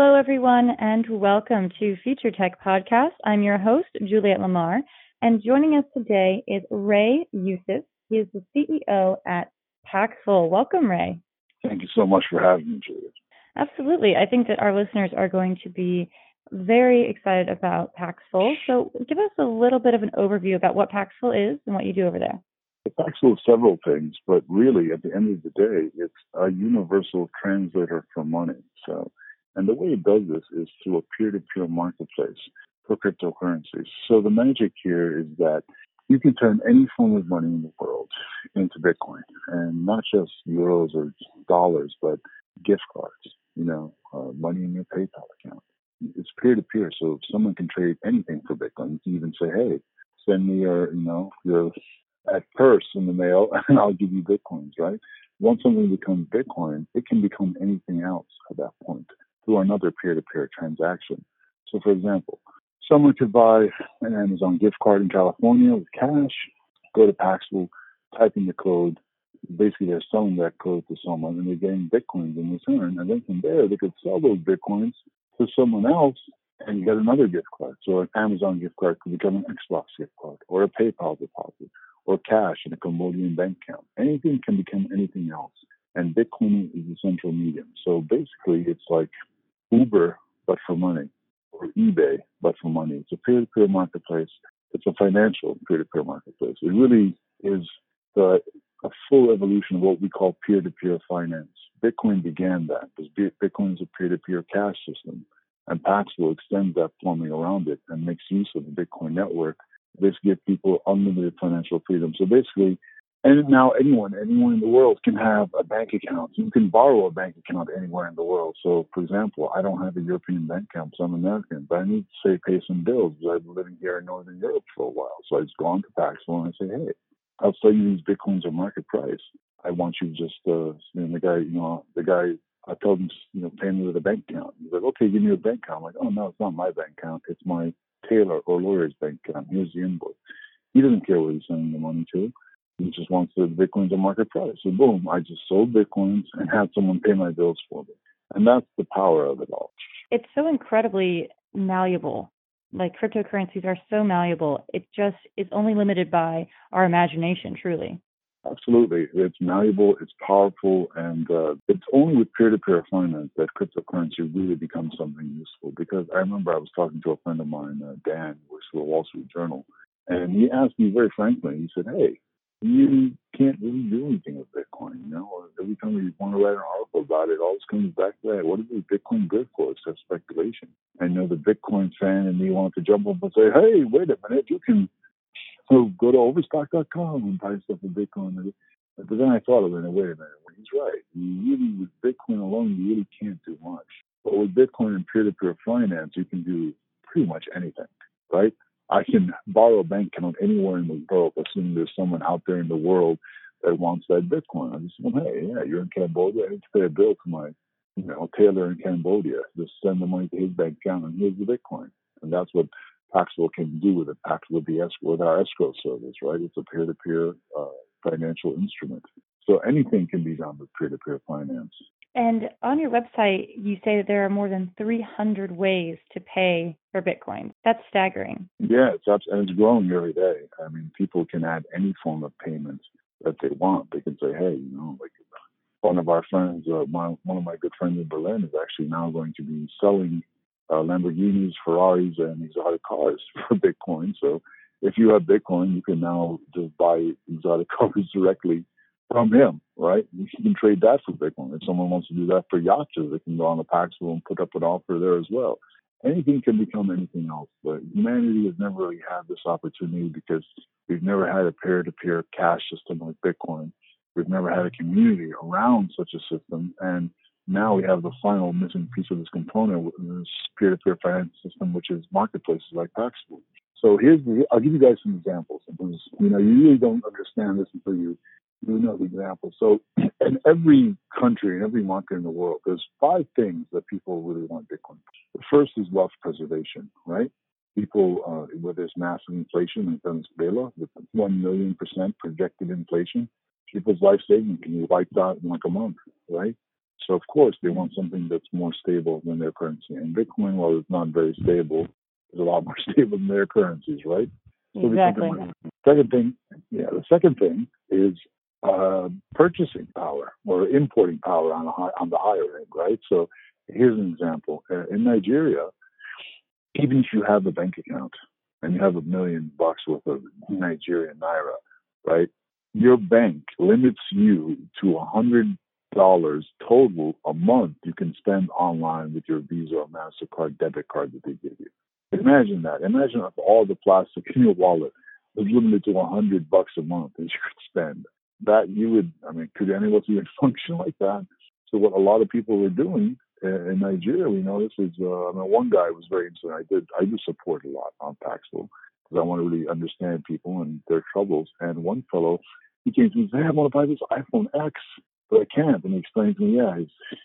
Hello, everyone, and welcome to Future Tech Podcast. I'm your host, Juliet Lamar, and joining us today is Ray Youssef. He is the CEO at Paxful. Welcome, Ray. Thank you so much for having me, Juliet. Absolutely. I think that our listeners are going to be very excited about Paxful. So, give us a little bit of an overview about what Paxful is and what you do over there. Paxful is several things, but really, at the end of the day, it's a universal translator for money. So, and the way it does this is through a peer-to-peer marketplace for cryptocurrencies. So the magic here is that you can turn any form of money in the world into Bitcoin, and not just euros or dollars, but gift cards. You know, uh, money in your PayPal account. It's peer-to-peer, so if someone can trade anything for Bitcoin. You can even say, "Hey, send me your, you know, your at purse in the mail, and I'll give you bitcoins." Right? Once something becomes Bitcoin, it can become anything else at that point through another peer-to-peer transaction. So, for example, someone could buy an Amazon gift card in California with cash, go to Paxful, type in the code. Basically, they're selling that code to someone, and they're getting bitcoins in return. And then from there, they could sell those bitcoins to someone else and get another gift card. So an Amazon gift card could become an Xbox gift card, or a PayPal deposit, or cash in a Cambodian bank account. Anything can become anything else. And Bitcoin is the central medium. So basically, it's like Uber, but for money, or eBay, but for money. It's a peer to peer marketplace. It's a financial peer to peer marketplace. It really is the, a full evolution of what we call peer to peer finance. Bitcoin began that because Bitcoin is a peer to peer cash system. And Paxful extends that plumbing around it and makes use of the Bitcoin network. This gives people unlimited financial freedom. So basically, and now anyone, anyone in the world can have a bank account. You can borrow a bank account anywhere in the world. So, for example, I don't have a European bank account, so I'm American, but I need to say pay some bills because I've been living here in Northern Europe for a while. So I just go on to Paxful and I say, hey, I'll sell you these bitcoins at market price. I want you just, uh, and the guy, you know, the guy, I told him, you know, pay me with a bank account. He's like, okay, give me a bank account. I'm like, oh no, it's not my bank account. It's my tailor or lawyer's bank account. Here's the invoice. He doesn't care where he's sending the money to. He just wants the bitcoins at market price. So boom, I just sold bitcoins and had someone pay my bills for me. And that's the power of it all. It's so incredibly malleable. Like cryptocurrencies are so malleable. It just is only limited by our imagination, truly. Absolutely. It's malleable, it's powerful, and uh, it's only with peer to peer finance that cryptocurrency really becomes something useful. Because I remember I was talking to a friend of mine, uh, Dan, who works for the Wall Street Journal, and he asked me very frankly, he said, Hey, you can't really do anything with Bitcoin. You know, every time you want to write an article about it, all this comes back to that. What is Bitcoin good for? It's just speculation. I know the Bitcoin fan and me want to jump up and say, hey, wait a minute, you can so go to overstock.com and buy stuff with Bitcoin. But then I thought of it and wait a minute, he's right. You really, with Bitcoin alone, you really can't do much. But with Bitcoin and peer-to-peer finance, you can do pretty much anything, right? I can borrow a bank account anywhere in the world, assuming there's someone out there in the world that wants that Bitcoin. I just say, hey, yeah, you're in Cambodia. I need to pay a bill to my, you know, tailor in Cambodia. Just send the money to his bank account and here's the Bitcoin. And that's what Paxful can do with it. Paxful the escrow, with our escrow service, right? It's a peer-to-peer uh, financial instrument. So anything can be done with peer-to-peer finance. And on your website, you say that there are more than 300 ways to pay for Bitcoin. That's staggering. Yeah, it's and it's growing every day. I mean, people can add any form of payment that they want. They can say, hey, you know, like one of our friends, uh, my, one of my good friends in Berlin is actually now going to be selling uh, Lamborghinis, Ferraris, and exotic cars for Bitcoin. So if you have Bitcoin, you can now just buy exotic cars directly from him, right? You can trade that for Bitcoin. If someone wants to do that for yachts, they can go on the Paxful and put up an offer there as well. Anything can become anything else, but humanity has never really had this opportunity because we've never had a peer-to-peer cash system like Bitcoin. We've never had a community around such a system, and now we have the final missing piece of this component, this peer-to-peer finance system, which is marketplaces like Paxful. So here's the, I'll give you guys some examples. Because, you know, you really don't understand this until you, you know the example. So in every country, in every market in the world, there's five things that people really want Bitcoin. The first is wealth preservation, right? People, uh, where there's massive inflation in Venezuela, with 1 million percent projected inflation, people's life savings can be wiped out in like a month, right? So of course they want something that's more stable than their currency. And Bitcoin, while it's not very stable, is a lot more stable than their currencies, right? So exactly. Second thing, yeah, the second thing is uh, purchasing power or importing power on, high, on the higher end, right? So here's an example. Uh, in Nigeria, even if you have a bank account and you have a million bucks worth of Nigerian naira, right? Your bank limits you to a hundred dollars total a month you can spend online with your Visa or Mastercard debit card that they give you. Imagine that. Imagine if all the plastic in your wallet was limited to a hundred bucks a month that you could spend. That you would, I mean, could any of us even function like that? So what a lot of people were doing in Nigeria, we know this is, uh, I mean, one guy was very interesting. I did, I do support a lot on Paxful because I want to really understand people and their troubles. And one fellow, he came to me and said, hey, I want to buy this iPhone X, but I can't. And he explained to me, yeah,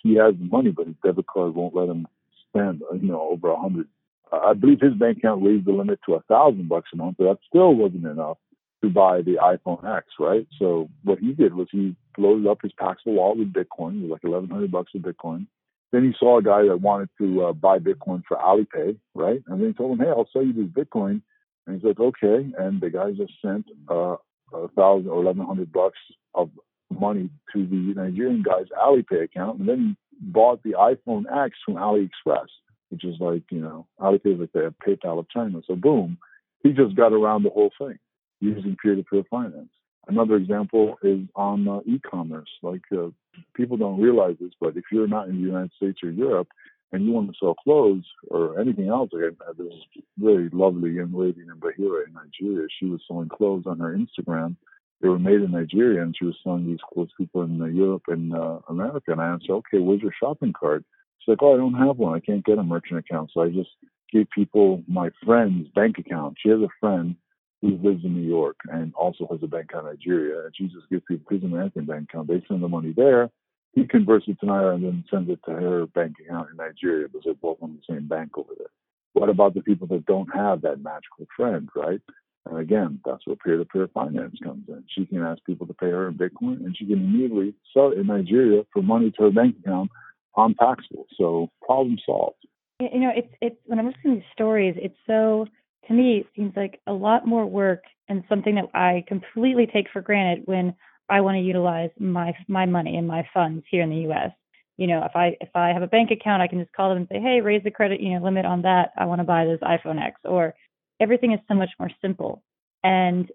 he has the money, but his debit card won't let him spend, you know, over a hundred I believe his bank account raised the limit to a thousand bucks a month, but that still wasn't enough to buy the iPhone X, right? So what he did was he loaded up his Paxful wallet with Bitcoin, it was like eleven hundred bucks of Bitcoin. Then he saw a guy that wanted to uh, buy Bitcoin for Alipay, right? And then he told him, "Hey, I'll sell you this Bitcoin." And he's like, "Okay." And the guy just sent uh, a thousand or eleven hundred bucks of money to the Nigerian guy's Alipay account, and then he bought the iPhone X from AliExpress which is like, you know, Alipay is like the PayPal of China. So boom, he just got around the whole thing using peer-to-peer finance. Another example is on uh, e-commerce. Like uh, people don't realize this, but if you're not in the United States or Europe and you want to sell clothes or anything else, like I this really lovely young lady in Bahira in Nigeria. She was selling clothes on her Instagram. They were made in Nigeria, and she was selling these clothes to people in uh, Europe and uh, America. And I asked "Okay, where's your shopping cart?" She's like, oh, I don't have one. I can't get a merchant account. So I just give people my friend's bank account. She has a friend who lives in New York and also has a bank account in Nigeria. And she just gives people his American bank account. They send the money there. He converts it to Naira and then sends it to her bank account in Nigeria because they're both on the same bank over there. What about the people that don't have that magical friend, right? And again, that's where peer-to-peer finance comes in. She can ask people to pay her in Bitcoin, and she can immediately sell it in Nigeria for money to her bank account on Paxful. So problem solved. You know, it's it's when I'm listening to stories, it's so to me it seems like a lot more work and something that I completely take for granted when I want to utilize my my money and my funds here in the U.S. You know, if I if I have a bank account, I can just call them and say, hey, raise the credit you know limit on that. I want to buy this iPhone X. Or everything is so much more simple, and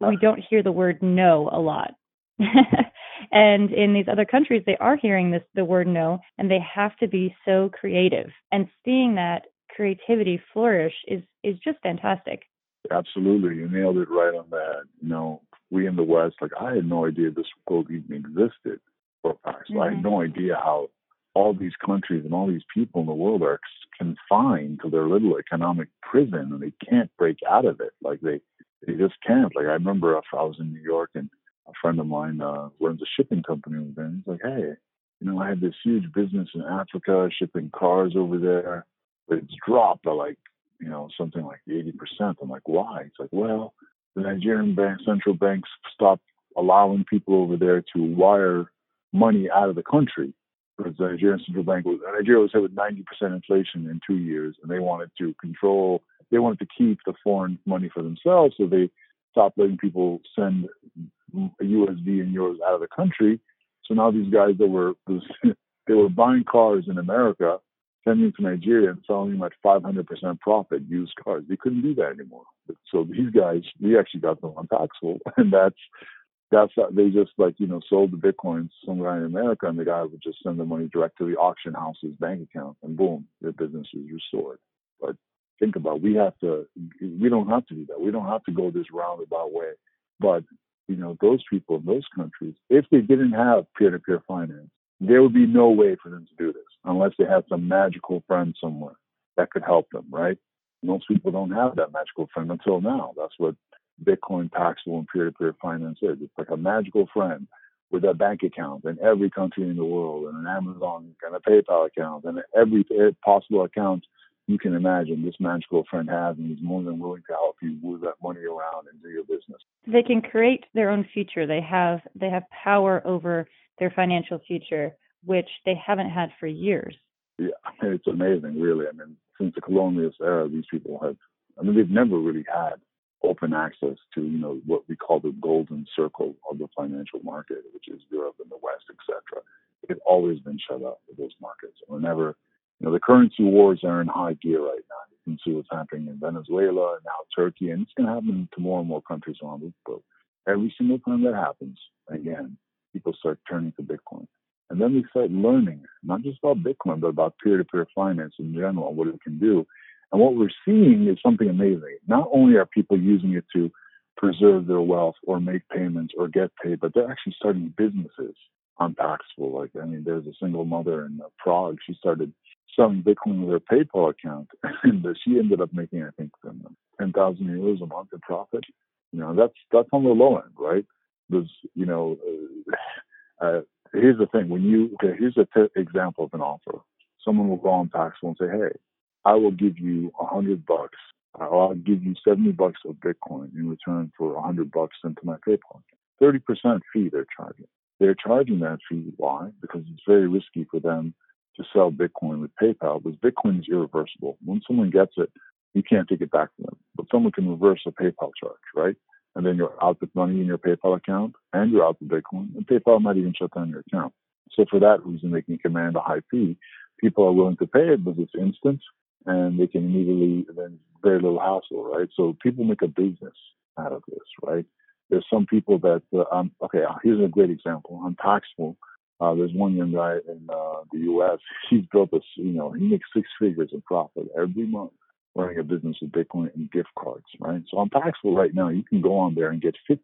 we don't hear the word no a lot. and in these other countries, they are hearing this the word no, and they have to be so creative. And seeing that creativity flourish is is just fantastic. Absolutely, you nailed it right on that. You know, we in the West, like I had no idea this world even existed. For mm-hmm. I had mm-hmm. no idea how all these countries and all these people in the world are confined to their little economic prison and they can't break out of it. Like they, they just can't. Like I remember if I was in New York and a friend of mine uh, runs a shipping company over there. He's like, hey, you know, I had this huge business in Africa shipping cars over there, but it's dropped by like, you know, something like 80%. I'm like, why? It's like, well, the Nigerian bank, central banks stopped allowing people over there to wire money out of the country because the Nigerian central bank was Nigeria was hit with 90% inflation in two years, and they wanted to control, they wanted to keep the foreign money for themselves, so they stopped letting people send USD and euros out of the country. So now these guys that were they were buying cars in America, sending to Nigeria and selling them at 500% profit used cars. They couldn't do that anymore. So these guys, we actually got them on Paxful, and that's that's they just like you know sold the bitcoins some guy in America, and the guy would just send the money direct to the auction house's bank account, and boom, their business is restored. But think about, we have to, we don't have to do that. We don't have to go this roundabout way. But you know, those people in those countries, if they didn't have peer-to-peer finance, there would be no way for them to do this unless they had some magical friend somewhere that could help them, right? Most people don't have that magical friend until now. That's what Bitcoin, Paxful, and peer-to-peer finance is. It's like a magical friend with a bank account in every country in the world, and an Amazon and a PayPal account, and every possible account you can imagine this magical friend has, and he's more than willing to help you move that money around and do your business. They can create their own future. They have they have power over their financial future, which they haven't had for years. Yeah, it's amazing, really. I mean, since the colonialist era, these people have. I mean, they've never really had open access to you know what we call the golden circle of the financial market, which is Europe and the West, etc. It's always been shut up with those markets. Whenever you know the currency wars are in high gear right now. You can see what's happening in Venezuela and now Turkey, and it's going to happen to more and more countries around the world. Every single time that happens, again, people start turning to Bitcoin. And then we start learning, not just about Bitcoin, but about peer to peer finance in general, what it can do. And what we're seeing is something amazing. Not only are people using it to preserve their wealth or make payments or get paid, but they're actually starting businesses on Paxful. Like, I mean, there's a single mother in Prague. She started selling Bitcoin with her PayPal account, and she ended up making, I think, um, 10,000 euros a month in profit. You know, that's that's on the low end, right? There's, you know, uh, uh, here's the thing: when you okay, here's an example of an offer. Someone will go on Paxful and say, "Hey, I will give you a hundred bucks. I'll give you 70 bucks of Bitcoin in return for a hundred bucks into my PayPal. 30% fee they're charging. They're charging that fee. Why? Because it's very risky for them to sell Bitcoin with PayPal because Bitcoin is irreversible. When someone gets it, you can't take it back from them. But someone can reverse a PayPal charge, right? And then you're out with money in your PayPal account and you're out with Bitcoin and PayPal might even shut down your account. So for that reason, they can command a high fee. People are willing to pay it because it's instant and they can immediately then very little hassle, right? So people make a business out of this, right? There's some people that uh, um, okay. Here's a great example. On Paxful, uh, there's one young guy in uh, the U.S. He's built this, you know, he makes six figures in profit every month running a business with Bitcoin and gift cards, right? So on Paxful right now, you can go on there and get 50%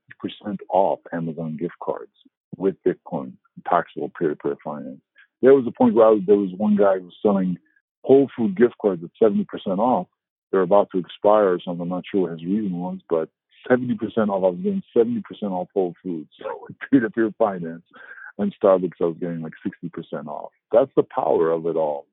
off Amazon gift cards with Bitcoin, Paxful peer-to-peer finance. There was a point where was, there was one guy who was selling Whole Food gift cards at 70% off. They're about to expire or something. I'm not sure what his reason was, but 70% off. I was getting 70% off Whole Foods. So with peer-to-peer finance and Starbucks, I was getting like 60% off. That's the power of it all.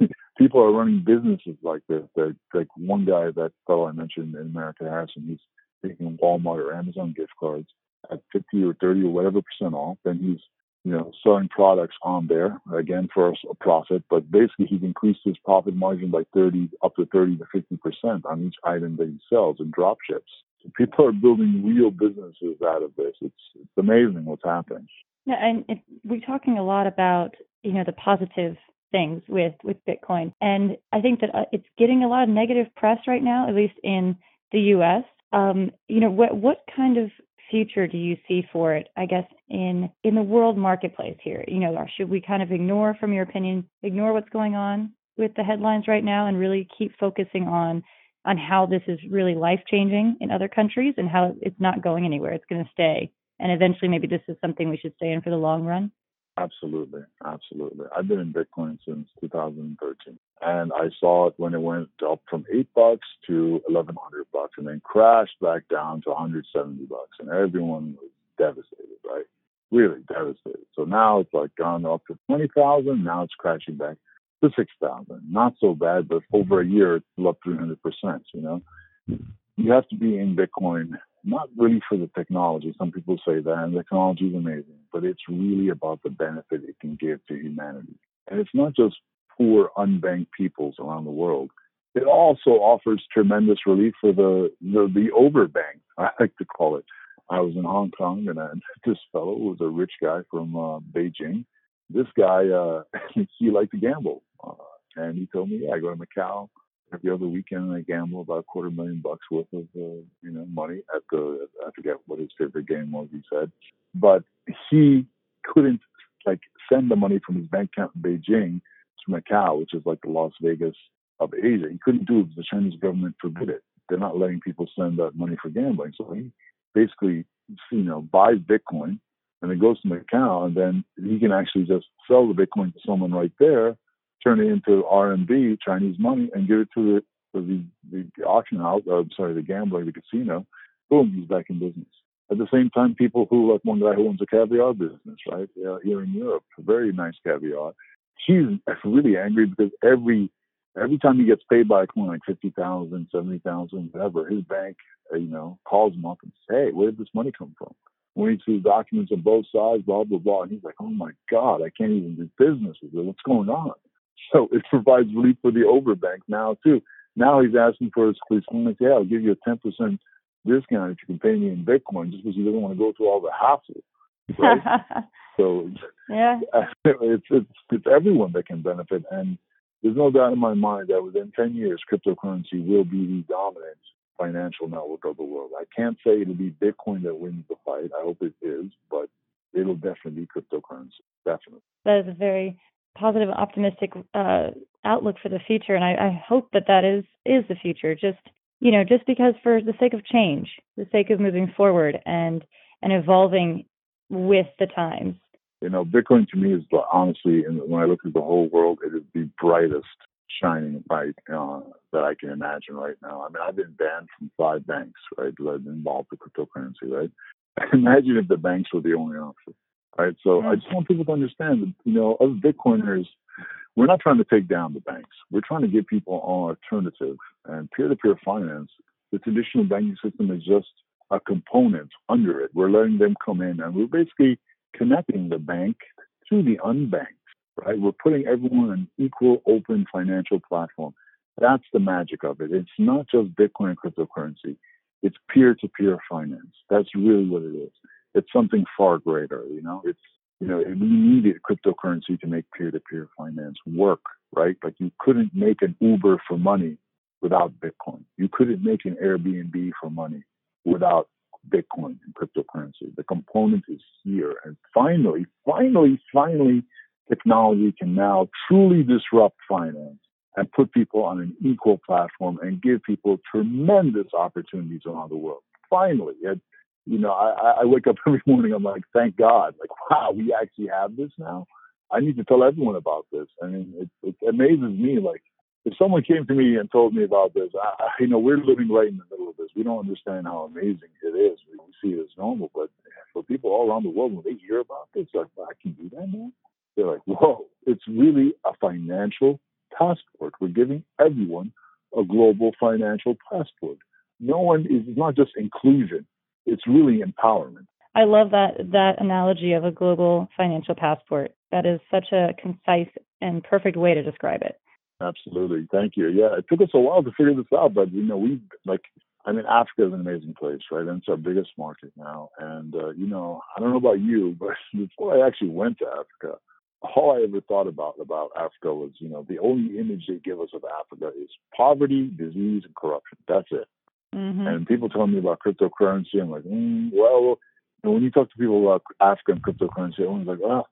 People are running businesses like this. They're, like one guy, that fellow I mentioned in America Harrison, he's taking Walmart or Amazon gift cards at 50 or 30 or whatever percent off. Then he's you know, selling products on there again for a profit, but basically he's increased his profit margin by 30 up to 30 to 50 percent on each item that he sells and drop ships. So people are building real businesses out of this. It's it's amazing what's happening. Yeah, and it, we're talking a lot about you know the positive things with with Bitcoin, and I think that uh, it's getting a lot of negative press right now, at least in the U.S. Um, you know, what what kind of future do you see for it i guess in in the world marketplace here? You know should we kind of ignore from your opinion ignore what's going on with the headlines right now and really keep focusing on on how this is really life changing in other countries and how it's not going anywhere it's going to stay and eventually maybe this is something we should stay in for the long run Absolutely, absolutely. I've been in Bitcoin since 2013, and I saw it when it went up from eight bucks to 1100 bucks, and then crashed back down to 170 bucks, and everyone was devastated, right? Really devastated. So now it's like gone up to 20,000. Now it's crashing back to 6,000. Not so bad, but over a year it's up 300 percent. You know, you have to be in Bitcoin not really for the technology. Some people say that, and technology is amazing, but it's really about the benefit it can give to humanity. And it's not just poor, unbanked peoples around the world. It also offers tremendous relief for the the, the overbanked, I like to call it. I was in Hong Kong, and I, met this fellow who was a rich guy from uh, Beijing. This guy, uh, he liked to gamble, uh, and he told me, yeah, I go to Macau every other weekend I gamble about a quarter million bucks worth of uh, you know money at the I forget what his favorite game was he said, but he couldn't like send the money from his bank account in Beijing to Macau, which is like the Las Vegas of Asia. He couldn't do it because the Chinese government forbid it. They're not letting people send that money for gambling. So he basically you know buys Bitcoin and it goes to Macau, and then he can actually just sell the Bitcoin to someone right there turn it into RMB, Chinese money, and give it to the the the auction house, uh, sorry, the gambling, the casino, boom, he's back in business. At the same time, people who like one guy who owns a caviar business, right uh, here in Europe, a very nice caviar. He's really angry because every every time he gets paid by a client, like fifty thousand, seventy thousand, whatever, his bank, uh, you know, calls him up and says, "Hey, where did this money come from?" When he sees documents on both sides, blah blah blah, and he's like, "Oh my God, I can't even do business with it. What's going on?" So it provides relief for the overbank now too. Now he's asking for his clients, "Yeah, I'll give you a ten percent discount if you can pay me in Bitcoin," just because he doesn't want to go through all the hassle. Right? so yeah, it's it's it's everyone that can benefit and there's no doubt in my mind that within 10 years, cryptocurrency will be the dominant financial network of the world. I can't say it'll be Bitcoin that wins the fight. I hope it is, but it'll definitely be cryptocurrency. Definitely. That is a very positive, optimistic uh, outlook for the future, and I, I hope that that is is the future. Just you know, just because for the sake of change, the sake of moving forward and and evolving with the times. You know, Bitcoin to me is honestly, and when I look at the whole world, it is the brightest shining light uh, that I can imagine right now. I mean, I've been banned from five banks, right, because I've involved cryptocurrency, right? imagine if the banks were the only option, right? So. I just hmm. want people to understand that, you know, as Bitcoiners, we're not trying to take down the banks. We're trying to give people an alternative. And peer-to-peer finance, the traditional banking system is just a component under it. We're letting them come in, and we're basically connecting the bank to the unbanked, right? We're putting everyone on an equal, open financial platform. That's the magic of it. It's not just Bitcoin and cryptocurrency. It's peer-to-peer finance. That's really what it is. It's something far greater, you know. It's you know, we needed cryptocurrency to make peer-to-peer finance work, right? Like you couldn't make an Uber for money without Bitcoin. You couldn't make an Airbnb for money without Bitcoin and cryptocurrency. The component is here. And finally, finally, finally, technology can now truly disrupt finance and put people on an equal platform and give people tremendous opportunities around the world. Finally, it, you know, I, I wake up every morning, I'm like, thank God, like, wow, we actually have this now. I need to tell everyone about this. I mean, it, it amazes me, like, if someone came to me and told me about this, I, you know, we're living right in the middle of this. We don't understand how amazing it is. We see it as normal, but for people all around the world, when they hear about this, like, I can do that now. They're like, whoa! It's really a financial passport. We're giving everyone a global financial passport. No one is it's not just inclusion; it's really empowerment. I love that that analogy of a global financial passport. That is such a concise and perfect way to describe it. Absolutely. Thank you. Yeah, it took us a while to figure this out, but you know, we like I mean, Africa is an amazing place, right? And it's our biggest market now. And uh, you know, I don't know about you, but before I actually went to Africa, all I ever thought about about Africa was, you know, the only image they give us of Africa is poverty, disease, and corruption. That's it. Mm-hmm. And people tell me about cryptocurrency. I'm like, mm, well, know, when you talk to people about Africa and cryptocurrency, everyone's like, oh,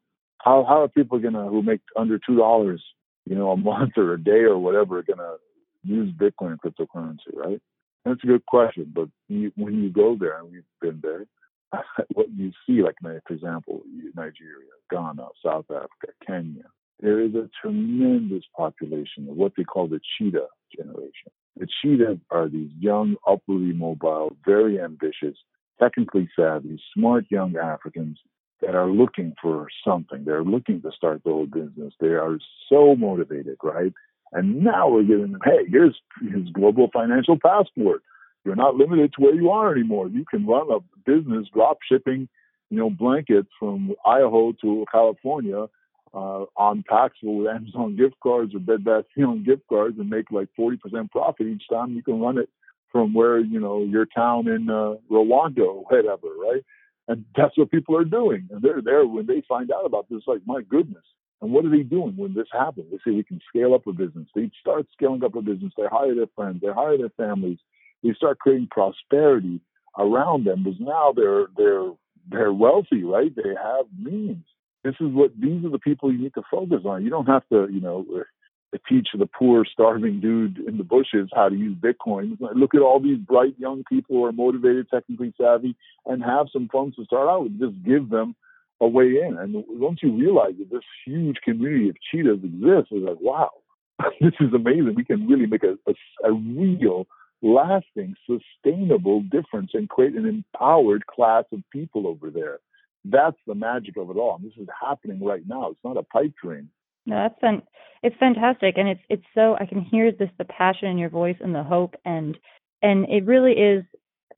how how are people gonna who make under two dollars you know, a month or a day or whatever to use Bitcoin and cryptocurrency, right? And That's a good question. But you, when you go there, and we've been there, what you see, like, for example, Nigeria, Ghana, South Africa, Kenya, there is a tremendous population of what they call the cheetah generation. The cheetah are these young, upwardly mobile, very ambitious, technically savvy, smart young Africans that are looking for something. They're looking to start their own business. They are so motivated, right? And now we're giving them, hey, here's his global financial passport. You're not limited to where you are anymore. You can run a business drop shipping, you know, blankets from Idaho to California uh, on Paxful with Amazon gift cards or Bed Bath Beyond gift cards and make like 40% profit each time. You can run it from where, you know, your town in uh, Rwanda or whatever, right? And that's what people are doing. And they're there when they find out about this, like, my goodness. And what are they doing when this happens? They say we can scale up a business. They start scaling up a business. They hire their friends. They hire their families. They start creating prosperity around them because now they're they're they're wealthy, right? They have means. This is what these are the people you need to focus on. You don't have to, you know, uh, teach the poor, starving dude in the bushes how to use Bitcoin. Look at all these bright young people who are motivated, technically savvy, and have some funds to start out with. Just give them a way in. And once you realize that this huge community of cheetahs exists, it's like, wow, this is amazing. We can really make a, a, a real, lasting, sustainable difference and create an empowered class of people over there. That's the magic of it all. And this is happening right now. It's not a pipe dream. No, that's fun. It's fantastic, and it's it's so I can hear this the passion in your voice and the hope, and and it really is.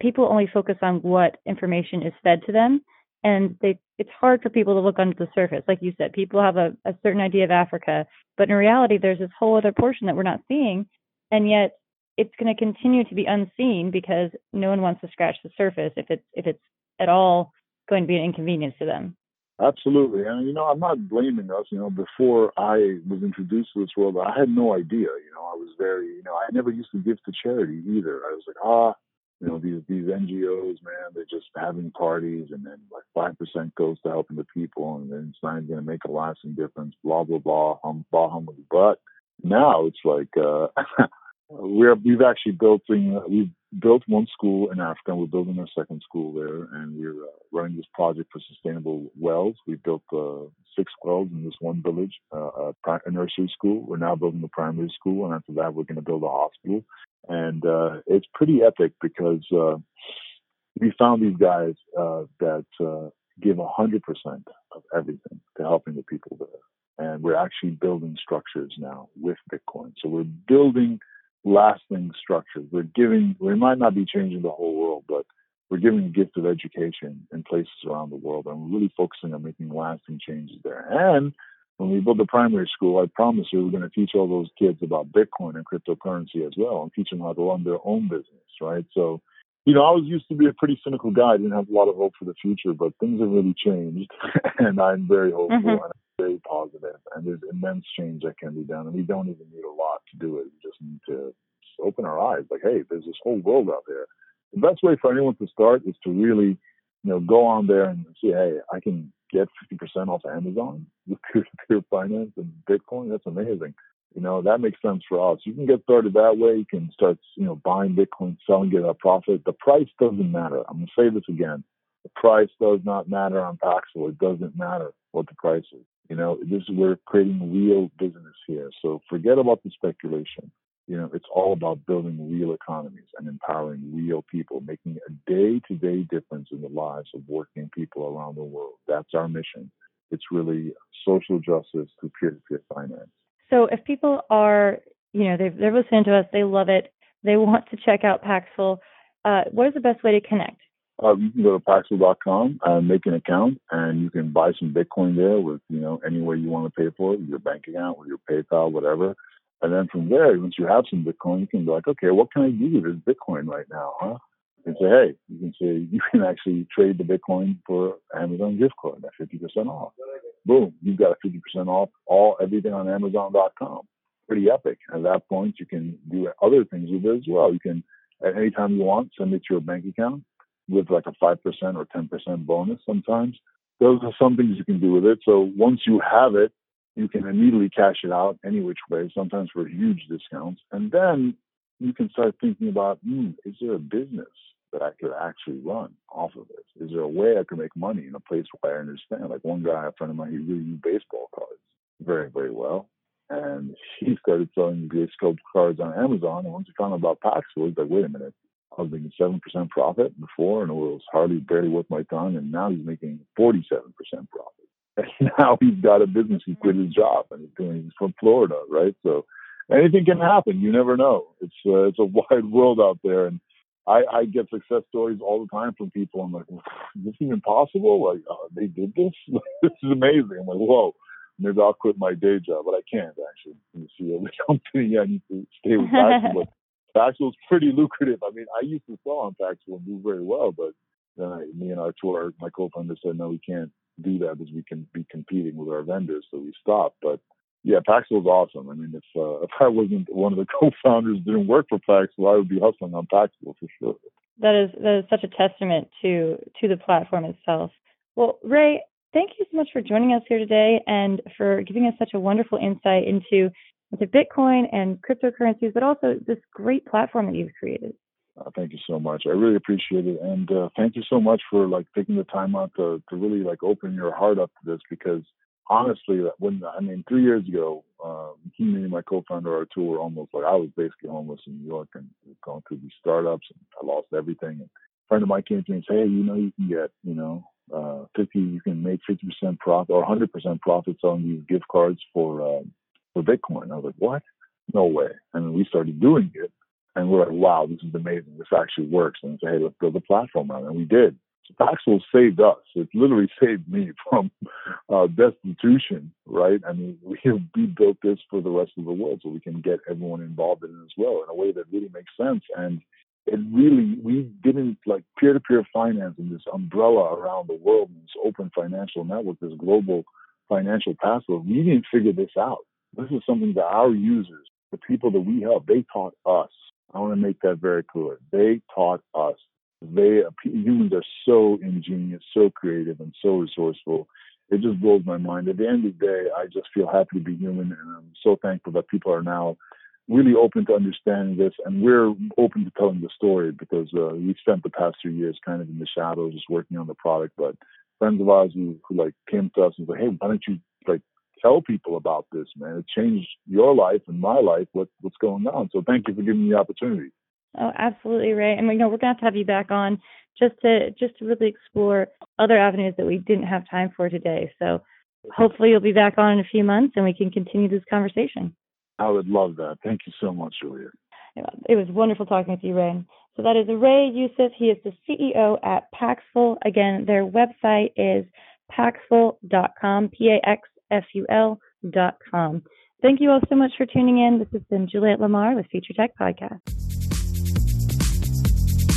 People only focus on what information is fed to them, and they it's hard for people to look under the surface. Like you said, people have a, a certain idea of Africa, but in reality, there's this whole other portion that we're not seeing, and yet it's going to continue to be unseen because no one wants to scratch the surface if it's if it's at all going to be an inconvenience to them. Absolutely. And, you know, I'm not blaming us. You know, before I was introduced to this world, I had no idea. You know, I was very, you know, I never used to give to charity either. I was like, ah, you know, these, these NGOs, man, they're just having parties and then like 5% goes to helping the people and then it's not going to make a lasting difference, blah, blah, blah, hum, blah, hum. But now it's like, uh, we're, we've actually built, uh, we've built one school in Africa. We're building our second school there, and we're uh, running this project for sustainable wells. We built uh, six wells in this one village, uh, a, a, nursery school. We're now building a primary school, and after that, we're going to build a hospital. And uh, it's pretty epic because uh, we found these guys uh, that give 100% of everything to helping the people there. And we're actually building structures now with Bitcoin. So we're building lasting structures. We're giving, we might not be changing the whole world, but we're giving a gift of education in places around the world. And we're really focusing on making lasting changes there. And when we build the primary school, I promise you, we're going to teach all those kids about Bitcoin and cryptocurrency as well and teach them how to run their own business, right? So, you know, I was used to be a pretty cynical guy. I didn't have a lot of hope for the future, but things have really changed. and I'm very hopeful mm-hmm. and I'm very positive. And there's immense change that can be done. And we don't even need a lot to do it. We just need to open our eyes like, hey, there's this whole world out there. The best way for anyone to start is to really, you know, go on there and see, hey, I can get 50% off Amazon with peer-to-peer finance and Bitcoin. That's amazing. You know, that makes sense for us. You can get started that way. You can start, you know, buying Bitcoin, selling it at a profit. The price doesn't matter. I'm going to say this again. The price does not matter on Paxful. It doesn't matter what the price is. You know, this is we're creating real business here. So forget about the speculation. You know, it's all about building real economies and empowering real people, making a day to day difference in the lives of working people around the world. That's our mission. It's really social justice through peer to peer finance. So if people are, you know, they've, they're listening to us, they love it, they want to check out Paxful, uh, what is the best way to connect? Uh, you can go to Paxful.com and make an account, and you can buy some Bitcoin there with, you know, any way you want to pay for it, your bank account, with your PayPal, whatever. And then from there, once you have some Bitcoin, you can be like, okay, what can I do with this Bitcoin right now, huh? And say, hey, you can say you can actually trade the Bitcoin for Amazon gift card at 50% off. Boom, you've got a 50% off all everything on Amazon.com. Pretty epic. At that point, you can do other things with it as well. You can, at any time you want, send it to your bank account with like a 5% or 10% bonus sometimes. Those are some things you can do with it. So once you have it, you can immediately cash it out any which way, sometimes for huge discounts. And then you can start thinking about, hmm, is there a business that I could actually run off of this? Is there a way I could make money in a place where I understand? Like one guy, a friend of mine, he really knew baseball cards very, very well. And he started selling sculpt cards on Amazon. And once he found out about Paxful, he's like, wait a minute, I was making 7% profit before and it was hardly barely worth my time. And now he's making 47% profit. And now he's got a business. He quit his job and he's doing. He's from Florida, right? So anything can happen. You never know. It's uh, it's a wide world out there, and I, I get success stories all the time from people. I'm like, is this even possible? Like uh, they did this? this is amazing. I'm like, whoa. Maybe I'll quit my day job, but I can't actually. You see every company I need to stay with Paxful. but Paxful is pretty lucrative. I mean, I used to sell on Paxful and do very well, but then I, me and Artur, my co-founder said, no, we can't do that because we can be competing with our vendors, so we stopped. But yeah, Paxful is awesome. I mean, if uh, if I wasn't one of the co-founders, didn't work for Paxful, I would be hustling on Paxful for sure. That is that is such a testament to to the platform itself. Well, Ray, thank you so much for joining us here today and for giving us such a wonderful insight into into Bitcoin and cryptocurrencies, but also this great platform that you've created. Uh, thank you so much. I really appreciate it, and uh, thank you so much for like taking the time out to to really like open your heart up to this because honestly, when I mean, three years ago, um, he and my co-founder Artur were almost like I was basically homeless in New York and going through these startups and I lost everything. And a friend of mine came to me and said, "Hey, you know, you can get, you know, uh, 50, you can make 50% profit or 100% profits on these gift cards for uh, for Bitcoin." I was like, "What? No way!" And we started doing it, and we're like, "Wow, this is amazing. This actually works." And I said, "Hey, let's build a platform around it." And we did. Paxful saved us. It literally saved me from uh, destitution, right? I mean, we, we built this for the rest of the world so we can get everyone involved in it as well in a way that really makes sense. And it really, we didn't like peer to peer finance and this umbrella around the world, this open financial network, this global financial password. We didn't figure this out. This is something that our users, the people that we help, they taught us. I want to make that very clear. They taught us they humans are so ingenious, so creative, and so resourceful. It just blows my mind. At the end of the day, I just feel happy to be human, and I'm so thankful that people are now really open to understanding this, and we're open to telling the story because uh, we spent the past few years kind of in the shadows, just working on the product. But friends of ours who, who like came to us and said, "Hey, why don't you like tell people about this, man? It changed your life and my life. What what's going on?" So thank you for giving me the opportunity. Oh, absolutely right. And we know we're gonna have to have you back on just to just to really explore other avenues that we didn't have time for today. So hopefully you'll be back on in a few months and we can continue this conversation. I would love that. Thank you so much, Julia. It was wonderful talking with you, Ray. So that is Ray Youssef. He is the CEO at Paxful. Again, their website is paxful.com, P-A-X-F-U-L.com. Thank you all so much for tuning in. This has been Juliet Lamar with Future Tech Podcast.